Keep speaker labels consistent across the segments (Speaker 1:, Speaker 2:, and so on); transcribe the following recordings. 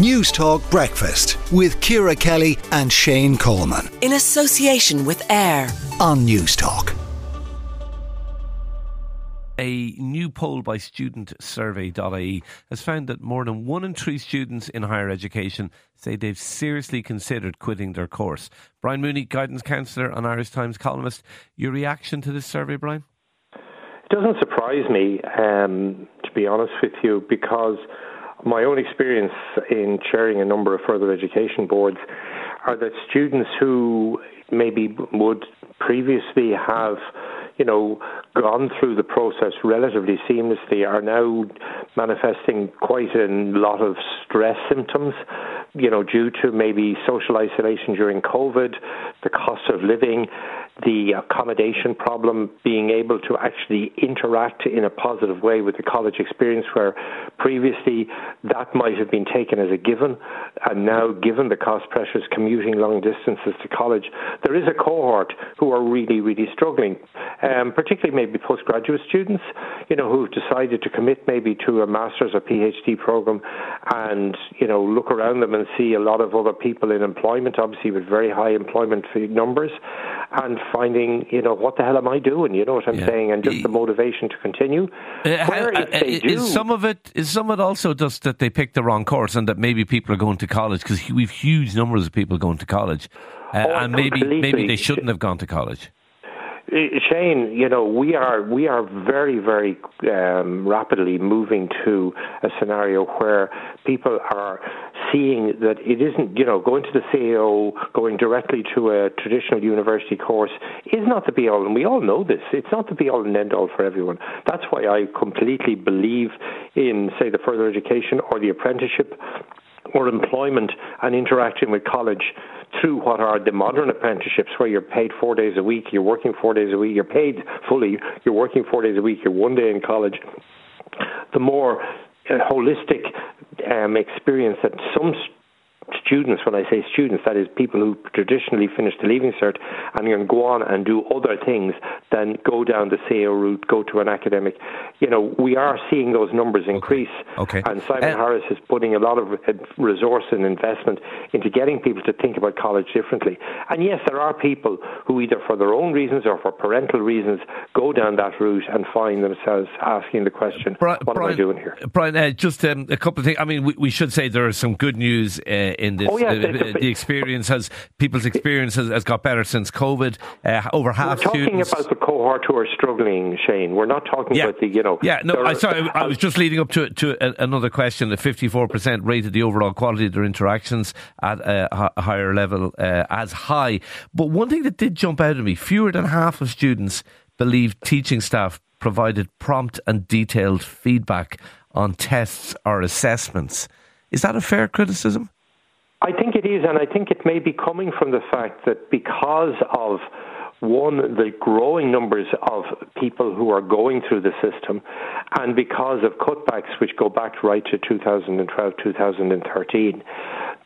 Speaker 1: Newstalk Breakfast with Ciara Kelly and Shane Coleman.
Speaker 2: In association with AIR
Speaker 1: on Newstalk.
Speaker 3: A new poll by studentsurvey.ie has found that more than one in three students in higher education say they've seriously considered quitting their course. Brian Mooney, guidance counsellor and Irish Times columnist. Your reaction to this survey, Brian?
Speaker 4: It doesn't surprise me, um, to be honest with you, because my own experience in chairing a number of further education boards are that students who maybe would previously have you know, gone through the process relatively seamlessly are now manifesting quite a lot of stress symptoms, you know, due to maybe social isolation during COVID, the cost of living, the accommodation problem, being able to actually interact in a positive way with the college experience, where previously that might have been taken as a given, and now, given the cost pressures, commuting long distances to college, there is a cohort who are really, really struggling, um, particularly maybe postgraduate students, you know, who've decided to commit maybe to a master's or PhD program, and you know, look around them and see a lot of other people in employment, obviously with very high employment numbers, and finding, you know, what the hell am I doing? You know what I'm yeah. saying? And just the motivation to continue. Uh, Where uh,
Speaker 3: is
Speaker 4: do,
Speaker 3: some of it is some of it also just that they picked the wrong course and that maybe people are going to college because we've huge numbers of people going to college, uh, oh, and maybe maybe they shouldn't have gone to college.
Speaker 4: Shane, you know, we are we are very very um, rapidly moving to a scenario where people are seeing that it isn't, you know, going to the CAO, going directly to a traditional university course is not the be all, and we all know this. It's not the be all and end all for everyone. That's why I completely believe in, say, the further education or the apprenticeship or employment and interacting with college through what are the modern apprenticeships where you're paid four days a week, you're working four days a week, you're paid fully, you're working four days a week, you're one day in college. The more holistic um, experience that some students, when I say students, that is people who traditionally finish the Leaving Cert and can go on and do other things than go down the CAO route, go to an academic. You know, we are seeing those numbers increase.
Speaker 3: Okay.
Speaker 4: And Simon uh, Harris is putting a lot of resource and investment into getting people to think about college differently. And yes, there are people who either for their own reasons or for parental reasons go down that route and find themselves asking the question, Brian, what am I doing here?
Speaker 3: Brian, uh, just um, a couple of things. I mean, we, we, should say there is some good news uh, in
Speaker 4: Oh, yes,
Speaker 3: uh, the experience has people's experience has, has got better since COVID. Uh, over half
Speaker 4: We're talking
Speaker 3: students.
Speaker 4: about the cohort who are struggling, Shane. We're not talking
Speaker 3: yeah.
Speaker 4: about the you know.
Speaker 3: Yeah, no, I sorry, I was just leading up to to a, another question. The fifty four percent rated the overall quality of their interactions at a, a higher level uh, as high. But one thing that did jump out at me: fewer than half of students believe teaching staff provided prompt and detailed feedback on tests or assessments. Is that a fair criticism?
Speaker 4: I think it is, and I think it may be coming from the fact that because of one, the growing numbers of people who are going through the system, and because of cutbacks which go back right to 2012, 2013,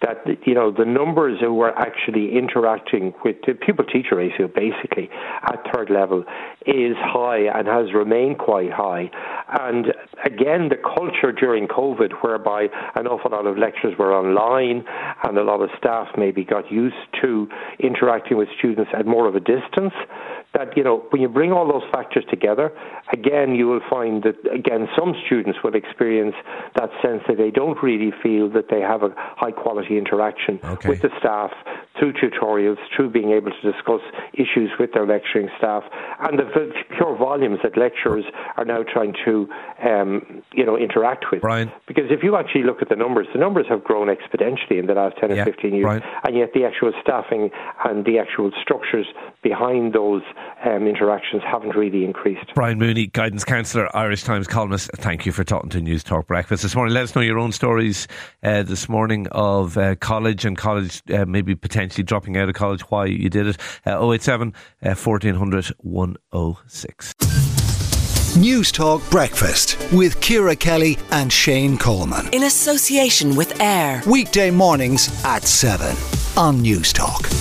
Speaker 4: that you know the numbers who are actually interacting with the pupil teacher ratio basically at third level is high and has remained quite high. And again, the culture during COVID, whereby an awful lot of lectures were online and a lot of staff maybe got used to interacting with students at more of a distance, that, you know, when you bring all those factors together, again, you will find that, again, some students will experience that sense that they don't really feel that they have a high quality interaction
Speaker 3: okay.
Speaker 4: with the staff through tutorials, through being able to discuss issues with their lecturing staff, and the pure volumes that lecturers are now trying to, um, you know, interact with.
Speaker 3: Brian.
Speaker 4: Because if you actually look at the numbers, the numbers have grown exponentially in the last 10 or
Speaker 3: yeah,
Speaker 4: 15 years,
Speaker 3: Brian.
Speaker 4: and yet the actual staffing and the actual structures behind those um, interactions haven't really increased.
Speaker 3: Brian Mooney, guidance counsellor, Irish Times columnist. Thank you for talking to Newstalk Breakfast this morning. Let us know your own stories uh, this morning of uh, college and college uh, maybe potentially dropping out of college. Why you did it? Uh, 087 1400 106.
Speaker 1: Newstalk Breakfast with Ciara Kelly and Shane Coleman.
Speaker 2: In association with AIR.
Speaker 1: Weekday mornings at 7 on Newstalk.